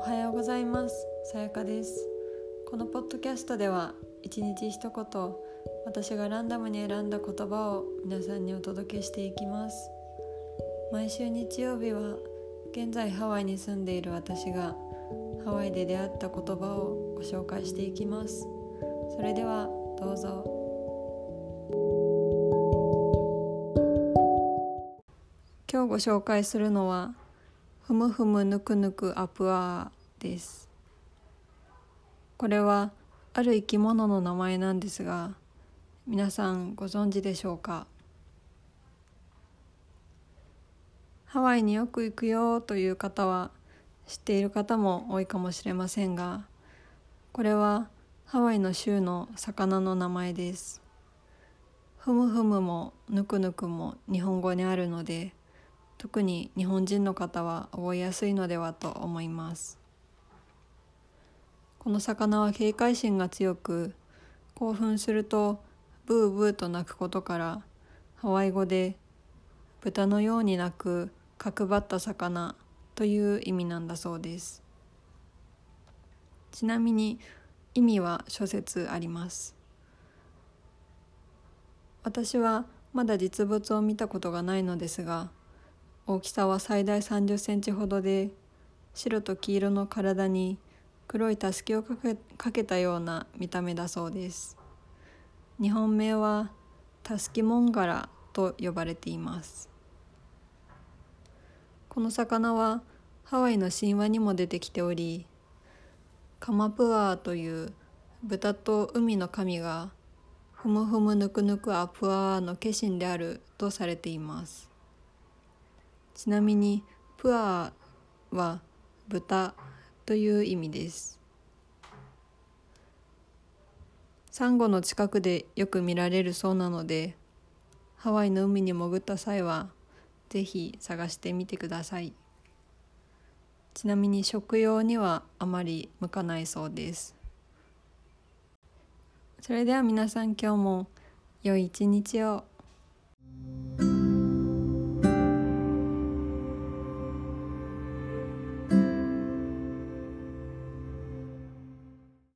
おはようございます。さやかです。このポッドキャストでは一日一言私がランダムに選んだ言葉を皆さんにお届けしていきます。毎週日曜日は現在ハワイに住んでいる私がハワイで出会った言葉をご紹介していきます。それではどうぞ。今日ご紹介するのはふむふむぬくぬくアプアーです。これはある生き物の名前なんですが皆さんご存知でしょうか？ハワイによく行くよという方は知っている方も多いかもしれませんがこれはハワイの州の魚の名前です。ふむふむもぬくぬくも日本語にあるので特に日本人の方は覚えやすいのではと思います。この魚は警戒心が強く興奮するとブーブーと鳴くことからハワイ語で豚のように鳴く角張った魚という意味なんだそうです。ちなみに意味は諸説あります。私はまだ実物を見たことがないのですが大きさは最大30センチほどで白と黄色の体に黒いたすきをかけかけたような見た目だそうです。日本名はタスキモンガラと呼ばれています。この魚はハワイの神話にも出てきておりカマプアーという豚と海の神がふむふむぬくぬくアプアーの化身であるとされています。ちなみにプアーは豚という意味です。サンゴの近くでよく見られるそうなのでハワイの海に潜った際はぜひ探してみてください。ちなみに食用にはあまり向かないそうです。それでは皆さん今日も良い一日を。